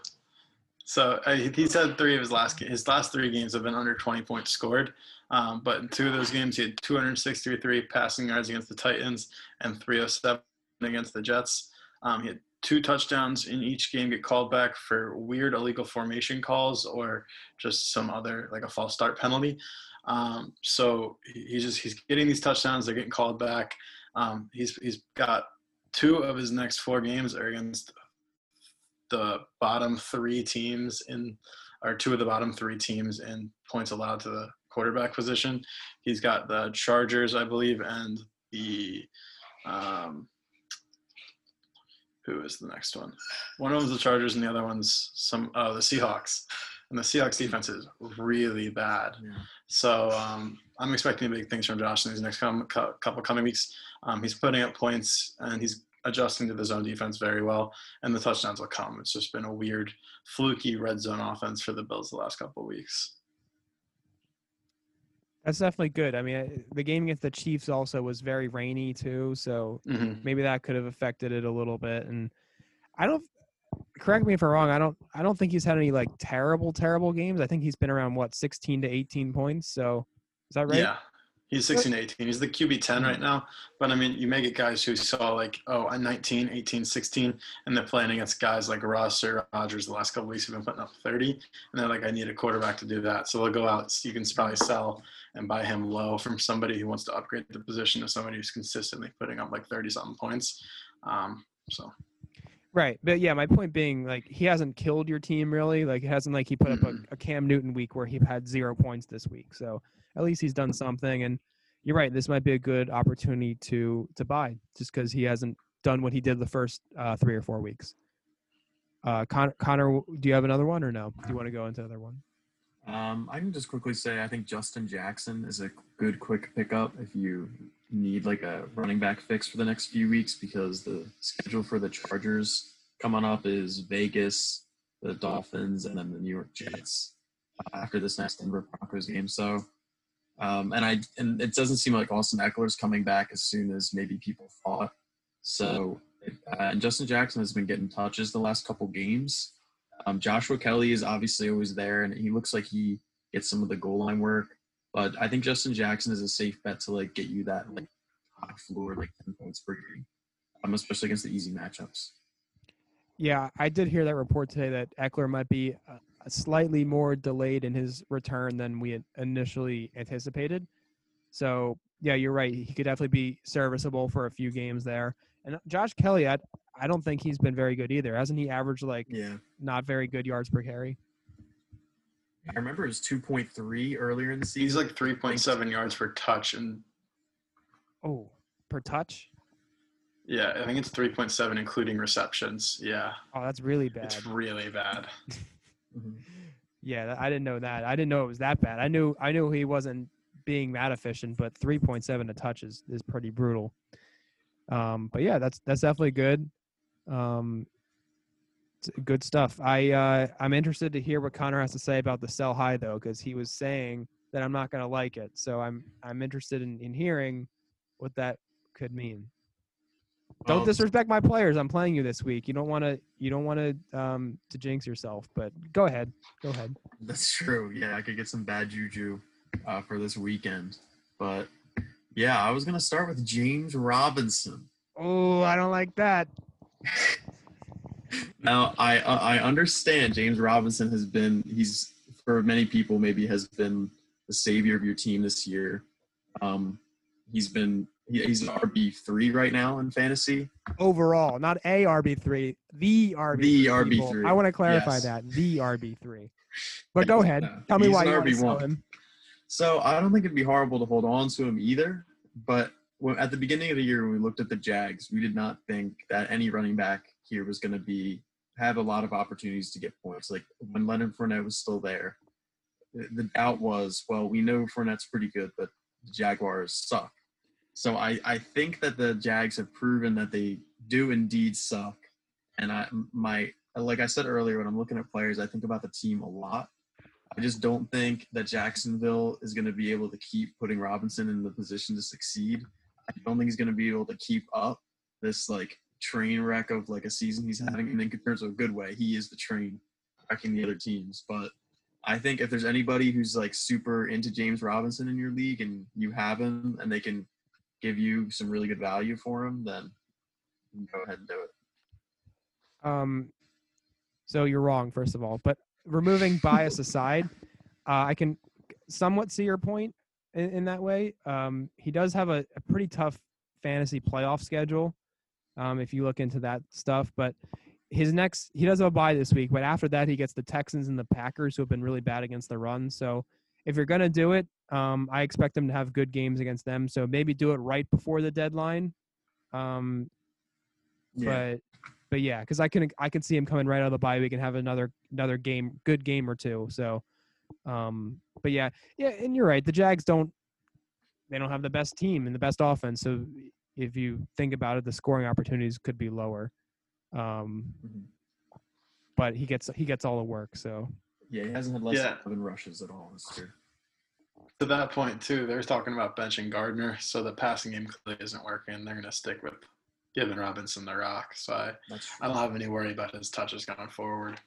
So uh, he's had three of his last his last three games have been under 20 points scored. Um, but in two of those games, he had 263 passing yards against the Titans and 307 against the Jets. Um, he had two touchdowns in each game get called back for weird illegal formation calls or just some other like a false start penalty. Um, so he's just he's getting these touchdowns. They're getting called back. Um, he's he's got two of his next four games are against the bottom three teams in, or two of the bottom three teams in points allowed to the quarterback position. He's got the Chargers, I believe, and the um, who is the next one? One of them's the Chargers, and the other one's some oh the Seahawks. And the Seahawks defense is really bad. Yeah. So um, I'm expecting big things from Josh in these next couple coming weeks. Um, he's putting up points and he's adjusting to the zone defense very well, and the touchdowns will come. It's just been a weird, fluky red zone offense for the Bills the last couple of weeks. That's definitely good. I mean, the game against the Chiefs also was very rainy too, so mm-hmm. maybe that could have affected it a little bit. And I don't correct me if I'm wrong. I don't I don't think he's had any like terrible terrible games. I think he's been around what 16 to 18 points. So is that right? Yeah. He's 16 to 18. He's the QB 10 right now. But I mean, you may get guys who saw like, oh, I'm 19, 18, 16, and they're playing against guys like Ross or Rodgers the last couple weeks have been putting up 30. And they're like, I need a quarterback to do that. So they'll go out, you can probably sell and buy him low from somebody who wants to upgrade the position to somebody who's consistently putting up like 30 something points. Um, so. Right, but yeah, my point being, like, he hasn't killed your team really. Like, it hasn't like he put up a, a Cam Newton week where he had zero points this week. So at least he's done something. And you're right. This might be a good opportunity to to buy just because he hasn't done what he did the first uh, three or four weeks. Uh, Connor, Connor, do you have another one or no? Do you want to go into another one? Um, I can just quickly say I think Justin Jackson is a good quick pickup if you need like a running back fix for the next few weeks because the schedule for the Chargers coming up is Vegas, the Dolphins, and then the New York Jets after this next Denver Broncos game. So um, and I and it doesn't seem like Austin Ekeler's coming back as soon as maybe people thought. So uh, and Justin Jackson has been getting touches the last couple games. Um, Joshua Kelley is obviously always there, and he looks like he gets some of the goal line work. But I think Justin Jackson is a safe bet to like get you that like top floor like ten points per game, um, especially against the easy matchups. Yeah, I did hear that report today that Ekeler might be uh, slightly more delayed in his return than we initially anticipated. So yeah, you're right. He could definitely be serviceable for a few games there. And Josh Kelley, I, I don't think he's been very good either. Hasn't he averaged like Yeah. not very good yards per carry? I remember it was 2.3 earlier in the season. He's like 3.7 yards per touch, and Oh, per touch? yeah, I think it's 3.7 including receptions. Yeah, Oh, that's really bad. it's really bad. Mhm. Yeah, I didn't know that. I didn't know it was that bad. I knew I knew he wasn't being that efficient, but 3.7 a touch is, is pretty brutal. Um, but yeah, that's that's definitely good. Um, it's good stuff. I uh, I'm interested to hear what Connor has to say about the sell high though, because he was saying that I'm not going to like it. So I'm I'm interested in, in hearing what that could mean. Don't disrespect my players. I'm playing you this week. You don't want to you don't want to um to jinx yourself, but go ahead. Go ahead. That's true. Yeah, I could get some bad juju uh, for this weekend. But yeah, I was gonna start with James Robinson. Oh, I don't like that. Now I I understand James Robinson has been he's for many people maybe has been the savior of your team this year. Um, he's been he, he's an RB three right now in fantasy. Overall, not a RB three, the RB. The. RB3, I want to clarify yes. that the RB three. But go ahead. Tell me why you want RB1. him. So I don't think it'd be horrible to hold on to him either. But when, at the beginning of the year, when we looked at the Jags, we did not think that any running back here was going to be have a lot of opportunities to get points. Like when Leonard Fournette was still there, the, doubt was, well, we know Fournette's pretty good, but the Jaguars suck. So I, I think that the Jags have proven that they do indeed suck. And I my like I said earlier, when I'm looking at players, I think about the team a lot. I just don't think that Jacksonville is going to be able to keep putting Robinson in the position to succeed. I don't think he's going to be able to keep up this like train wreck of like a season he's having. And in terms of a good way, he is the train wrecking the other teams. But I think if there's anybody who's like super into James Robinson in your league and you have him and they can give you some really good value for him, then go ahead and do it. Um, so you're wrong, first of all. But removing bias aside, uh, I can somewhat see your point in, in that way. Um, he does have a, a pretty tough fantasy playoff schedule. Um, if you look into that stuff, but his next he does have a bye this week, but after that he gets the Texans and the Packers, who have been really bad against the run. So if you're gonna do it, um, I expect him to have good games against them. So maybe do it right before the deadline. Um, but but yeah, because I can I can see him coming right out of the bye week and have another another game, good game or two. So, um, but yeah, yeah, and you're right. The Jags don't they don't have the best team and the best offense. So if you think about it, the scoring opportunities could be lower. Um, Mhm. but he gets he gets all the work. So yeah, he hasn't had less Yeah. than 11 rushes at all this year. To that point too, they're talking about benching Gardner, so the passing game clearly isn't working. They're going to stick with giving Robinson the rock. So I, I don't have any worry about his touches going forward.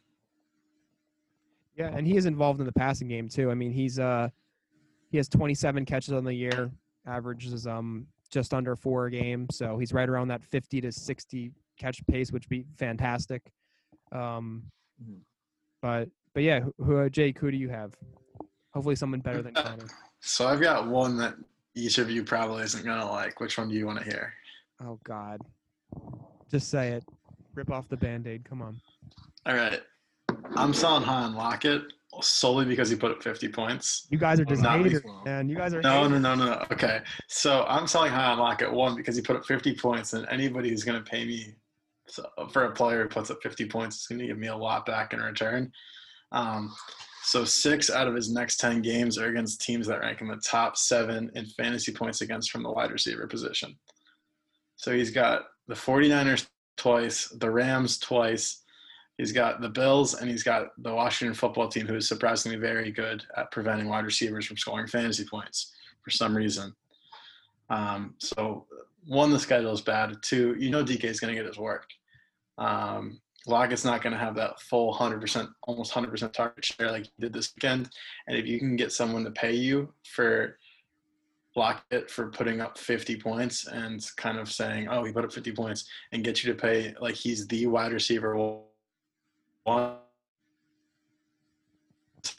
yeah, and he is involved in the passing game too. I mean, he's uh he has 27 catches on the year, averages um just under four a game. So he's right around that 50 to 60 catch pace, which would be fantastic. Um, Mhm. but but yeah, who, who uh, Jake, who do you have? Hopefully, someone better than Uh, Connor. So I've got one that each of you probably isn't going to like. Which one do you want to hear? Oh God, just say it. Rip off the band-aid. Come on. All right. I'm selling high on Lockett solely because he put up 50 points. You guys are just Not haters, man. You guys are No, haters. no, no, no. Okay. So I'm selling high on Lockett one because he put up 50 points, and anybody who's going to pay me for a player who puts up 50 points is going to give me a lot back in return. Um, so six out of his next 10 games are against teams that rank in the top seven in fantasy points against from the wide receiver position. So he's got the 49ers twice, the Rams twice. He's got the Bills and he's got the Washington football team, who is surprisingly very good at preventing wide receivers from scoring fantasy points for some reason. Um, so, one, the schedule is bad. Two, you know DK is going to get his work. Um, Lockett's not going to have that full 100%, almost 100% target share like he did this weekend. And if you can get someone to pay you for Lockett for putting up 50 points and kind of saying, oh, he put up 50 points and get you to pay, like, he's the wide receiver one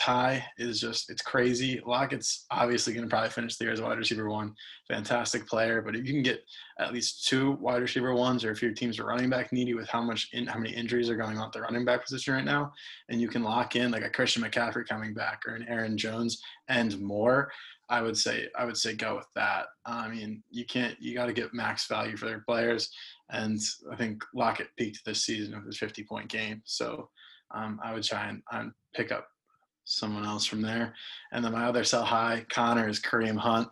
high is just it's crazy. Lockett's obviously going to probably finish the year as wide receiver one, fantastic player. But if you can get at least two wide receiver ones, or if your team's running back needy with how much in, how many injuries are going on at the running back position right now, and you can lock in like a Christian McCaffrey coming back or an Aaron Jones and more, I would say I would say go with that. I mean, you can't you got to get max value for their players, and I think Lockett peaked this season with his 50 point game, so. Um, I would try and, and pick up someone else from there. And then my other sell high, Connor, is Kareem Hunt.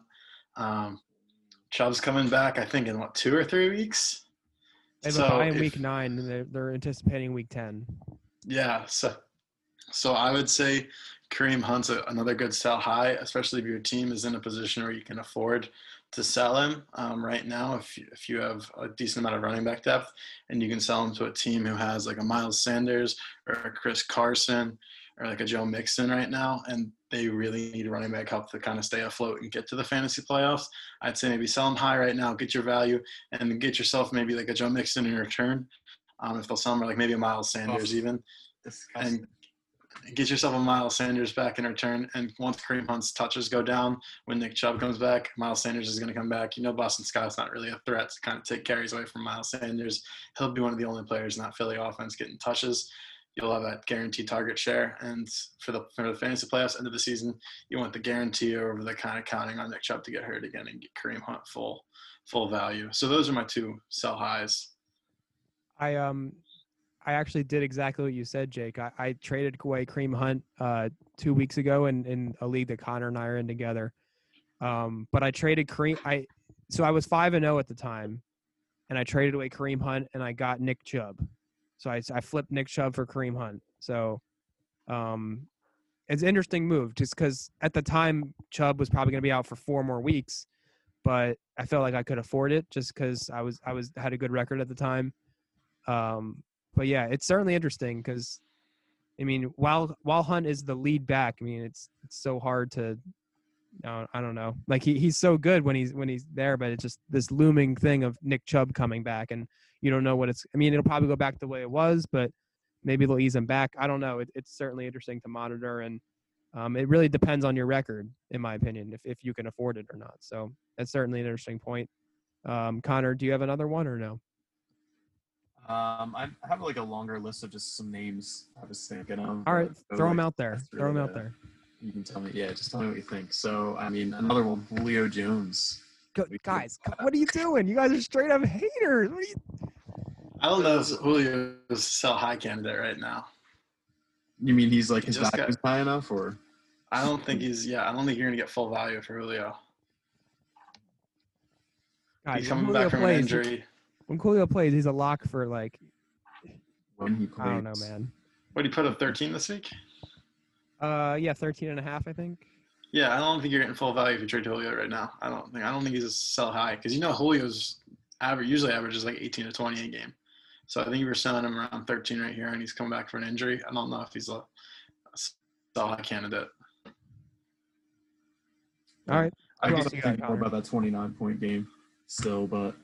Um, Chubb's coming back, I think, in what, two or three weeks? They so in week nine, and they're, they're anticipating week 10. Yeah. So, so I would say Kareem Hunt's a, another good sell high, especially if your team is in a position where you can afford to sell him um, right now. If you, if you have a decent amount of running back depth, and you can sell him to a team who has like a Miles Sanders or a Chris Carson or like a Joe Mixon right now, and they really need running back help to kind of stay afloat and get to the fantasy playoffs, I'd say maybe sell them high right now, get your value, and get yourself maybe like a Joe Mixon in return. Um, if they'll sell them, or like maybe a Miles Sanders oh, even, disgusting. and get yourself a Miles Sanders back in return. And once Kareem Hunt's touches go down, when Nick Chubb comes back, Miles Sanders is going to come back. You know, Boston Scott's not really a threat to kind of take carries away from Miles Sanders. He'll be one of the only players in that Philly offense getting touches you'll have that guaranteed target share. And for the for the fantasy playoffs end of the season, you want the guarantee over the kind of counting on Nick Chubb to get hurt again and get Kareem Hunt full full value. So those are my two sell highs. I um I actually did exactly what you said, Jake. I, I traded away Kareem Hunt uh, two weeks ago in, in a league that Connor and I are in together. Um, but I traded Kareem. I so I was five and zero oh at the time, and I traded away Kareem Hunt and I got Nick Chubb. So I, I flipped Nick Chubb for Kareem Hunt. So um, it's an interesting move just because at the time Chubb was probably going to be out for four more weeks, but I felt like I could afford it just because I was I was had a good record at the time. Um, but yeah, it's certainly interesting because I mean, while while Hunt is the lead back, I mean it's it's so hard to I don't know. Like he, he's so good when he's when he's there, but it's just this looming thing of Nick Chubb coming back, and you don't know what it's. I mean, it'll probably go back the way it was, but maybe they'll ease him back. I don't know. It, it's certainly interesting to monitor, and um, it really depends on your record, in my opinion, if if you can afford it or not. So that's certainly an interesting point. Um, Connor, do you have another one or no? Um, I have like a longer list of just some names I was thinking of. All right, throw like, them out there. Throw them out there you can tell me. Yeah, just tell me what you think. So, I mean, another one, Julio Jones. Go, guys, what are you doing? You guys are straight up haters. What are you? I don't know if Julio is a sell high candidate right now. You mean he's like his value is high enough, or? I don't think he's. Yeah, I don't think you're gonna get full value for Julio. Guys, he's coming Julio back from plays, an injury. When Julio plays, he's a lock for like. When he plays. I don't know, man. What did he put up 13 this week? Uh, yeah, 13 and a half, I think. Yeah, I don't think you're getting full value if you trade Julio right now. I don't think I don't think he's a sell high because you know Julio's average usually averages like 18 to 20 a game. So I think you were selling him around 13 right here, and he's coming back for an injury. I don't know if he's a, a sell high candidate. All right. I guess I'm thinking more about that 29 point game still, but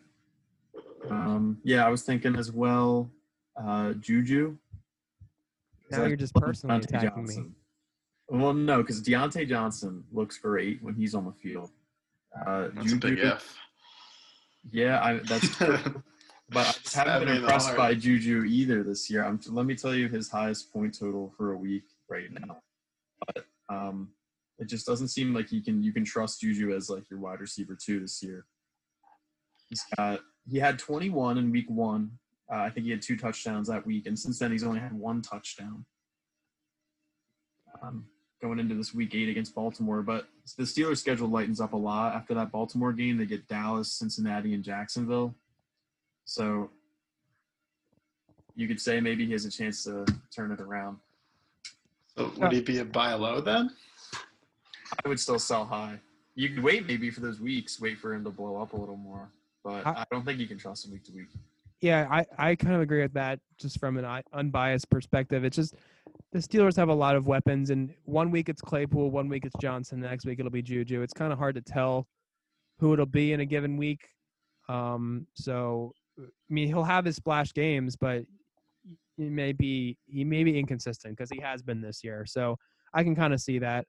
um, yeah, I was thinking as well. Uh, Juju. Now you're just personally attacking Johnson. me. Well, no, because Diontae Johnson looks great when he's on the field. Uh, that's Juju, a big F. Yeah, I, that's. but I just haven't been impressed by Juju either this year. I'm, let me tell you his highest point total for a week right now. But um, it just doesn't seem like you can you can trust Juju as like your wide receiver two this year. He's got he had 21 in week one. Uh, I think he had two touchdowns that week, and since then he's only had one touchdown. Um, going into this week eight against Baltimore. But the Steelers' schedule lightens up a lot after that Baltimore game. They get Dallas, Cincinnati, and Jacksonville. So you could say maybe he has a chance to turn it around. So would he be a buy low then? I would still sell high. You could wait maybe for those weeks, wait for him to blow up a little more. But I, I don't think you can trust him week to week. Yeah, I, I kind of agree with that just from an unbiased perspective. It's just the Steelers have a lot of weapons, and one week it's Claypool, one week it's Johnson, the next week it'll be Juju. It's kind of hard to tell who it'll be in a given week. Um, so, I mean, he'll have his splash games, but he may be he may be inconsistent because he has been this year. So, I can kind of see that.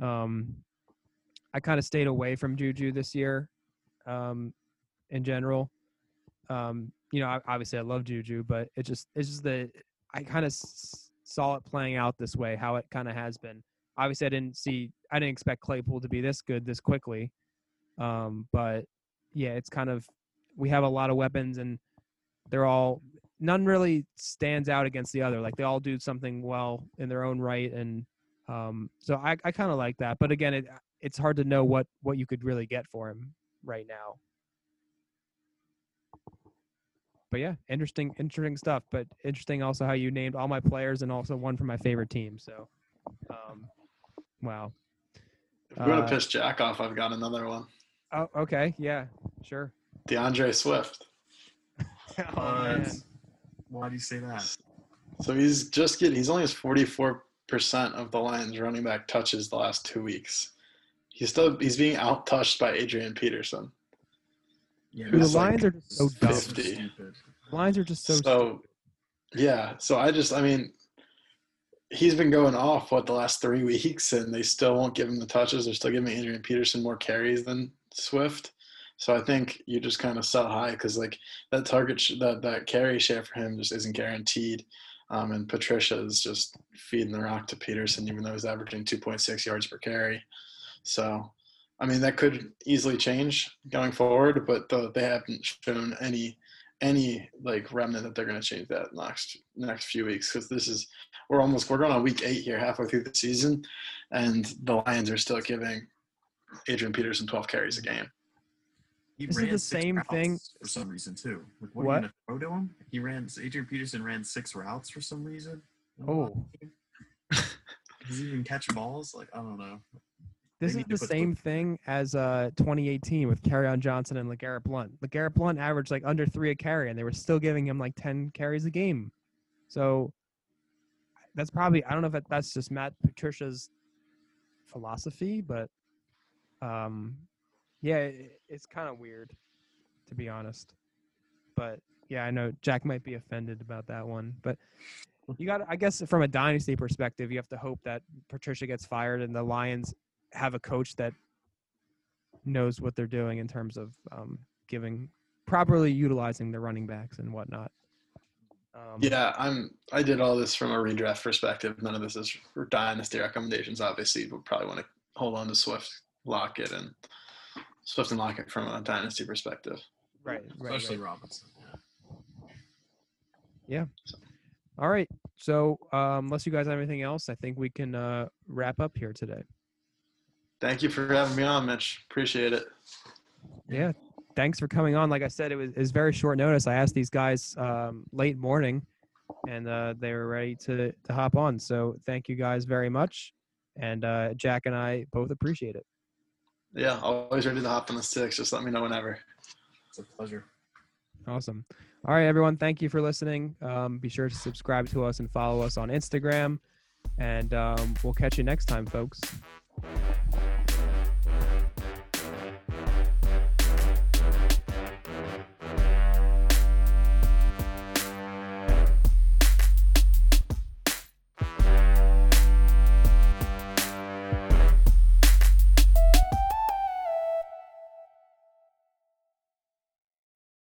Um, I kind of stayed away from Juju this year, um, in general. Um, you know, obviously I love Juju, but it just it's just the I kind of s- saw it playing out this way, how it kind of has been. Obviously, I didn't see, I didn't expect Claypool to be this good this quickly. Um, but yeah, it's kind of we have a lot of weapons, and they're all none really stands out against the other. Like they all do something well in their own right, and um, so I, I kind of like that. But again, it it's hard to know what what you could really get for him right now. But yeah, interesting, interesting stuff. But interesting also how you named all my players and also one from my favorite team. So, um, wow. If you want Uh, to piss Jack off, I've got another one. Oh, okay, yeah, sure. DeAndre Swift. oh man, Why do you say that? So he's just getting, he's only has 44% of the Lions running back touches the last two weeks. He's still, he's being out touched by Adrian Peterson. Yeah, Dude, the lines like are just so dumb. 50. stupid. Lions are just so. So, yeah. So I just, I mean, he's been going off what the last three weeks, and they still won't give him the touches. They're still giving Adrian Peterson more carries than Swift. So I think you just kind of sell high because like that target, sh- that that carry share for him just isn't guaranteed. Um, and Patricia is just feeding the rock to Peterson, even though he's averaging 2.6 yards per carry. So, I mean, that could easily change going forward, but the, they haven't shown any any like remnant that they're going to change that next next few weeks because this is we're almost we're going on week eight here halfway through the season and the lions are still giving adrian peterson 12 carries a game He This is ran the same thing- for some reason too. Like, what, What? are you gonna throw to him? He ran. Adrian Peterson ran six routes for some reason. Oh. Does he even catch balls? Like I don't know. This is the put same thing as uh 2018 with on Johnson and LeGarrette Blunt. LeGarrette Blunt averaged like under three a carry, and they were still giving him like 10 carries a game. So that's probably I don't know if that, that's just Matt Patricia's philosophy, but um, yeah, it, it's kind of weird to be honest. But yeah, I know Jack might be offended about that one, but you got I guess from a dynasty perspective, you have to hope that Patricia gets fired and the Lions have a coach that knows what they're doing in terms of um, giving properly utilizing their running backs and whatnot. Um, yeah i'm i did all this from a redraft perspective none of this is for dynasty recommendations obviously but probably want to hold on to swift lockett and swift and lockett from a dynasty perspective right, right, Especially right. Robinson. Yeah. All right. So um, unless you guys have anything else, I think we can uh, wrap up here today. Thank you for having me on mitch appreciate it Yeah. Thanks for coming on. Like I said, it was, it was very short notice. I asked these guys um, late morning, and uh, they were ready to to hop on. So thank you guys very much. And uh, Jack and I both appreciate it. yeah always ready to hop on the sticks just let me know whenever It's a pleasure. Awesome. All right, everyone. Thank you for listening. Um, be sure to subscribe to us and follow us on Instagram. And um, we'll catch you next time, folks. Thank you.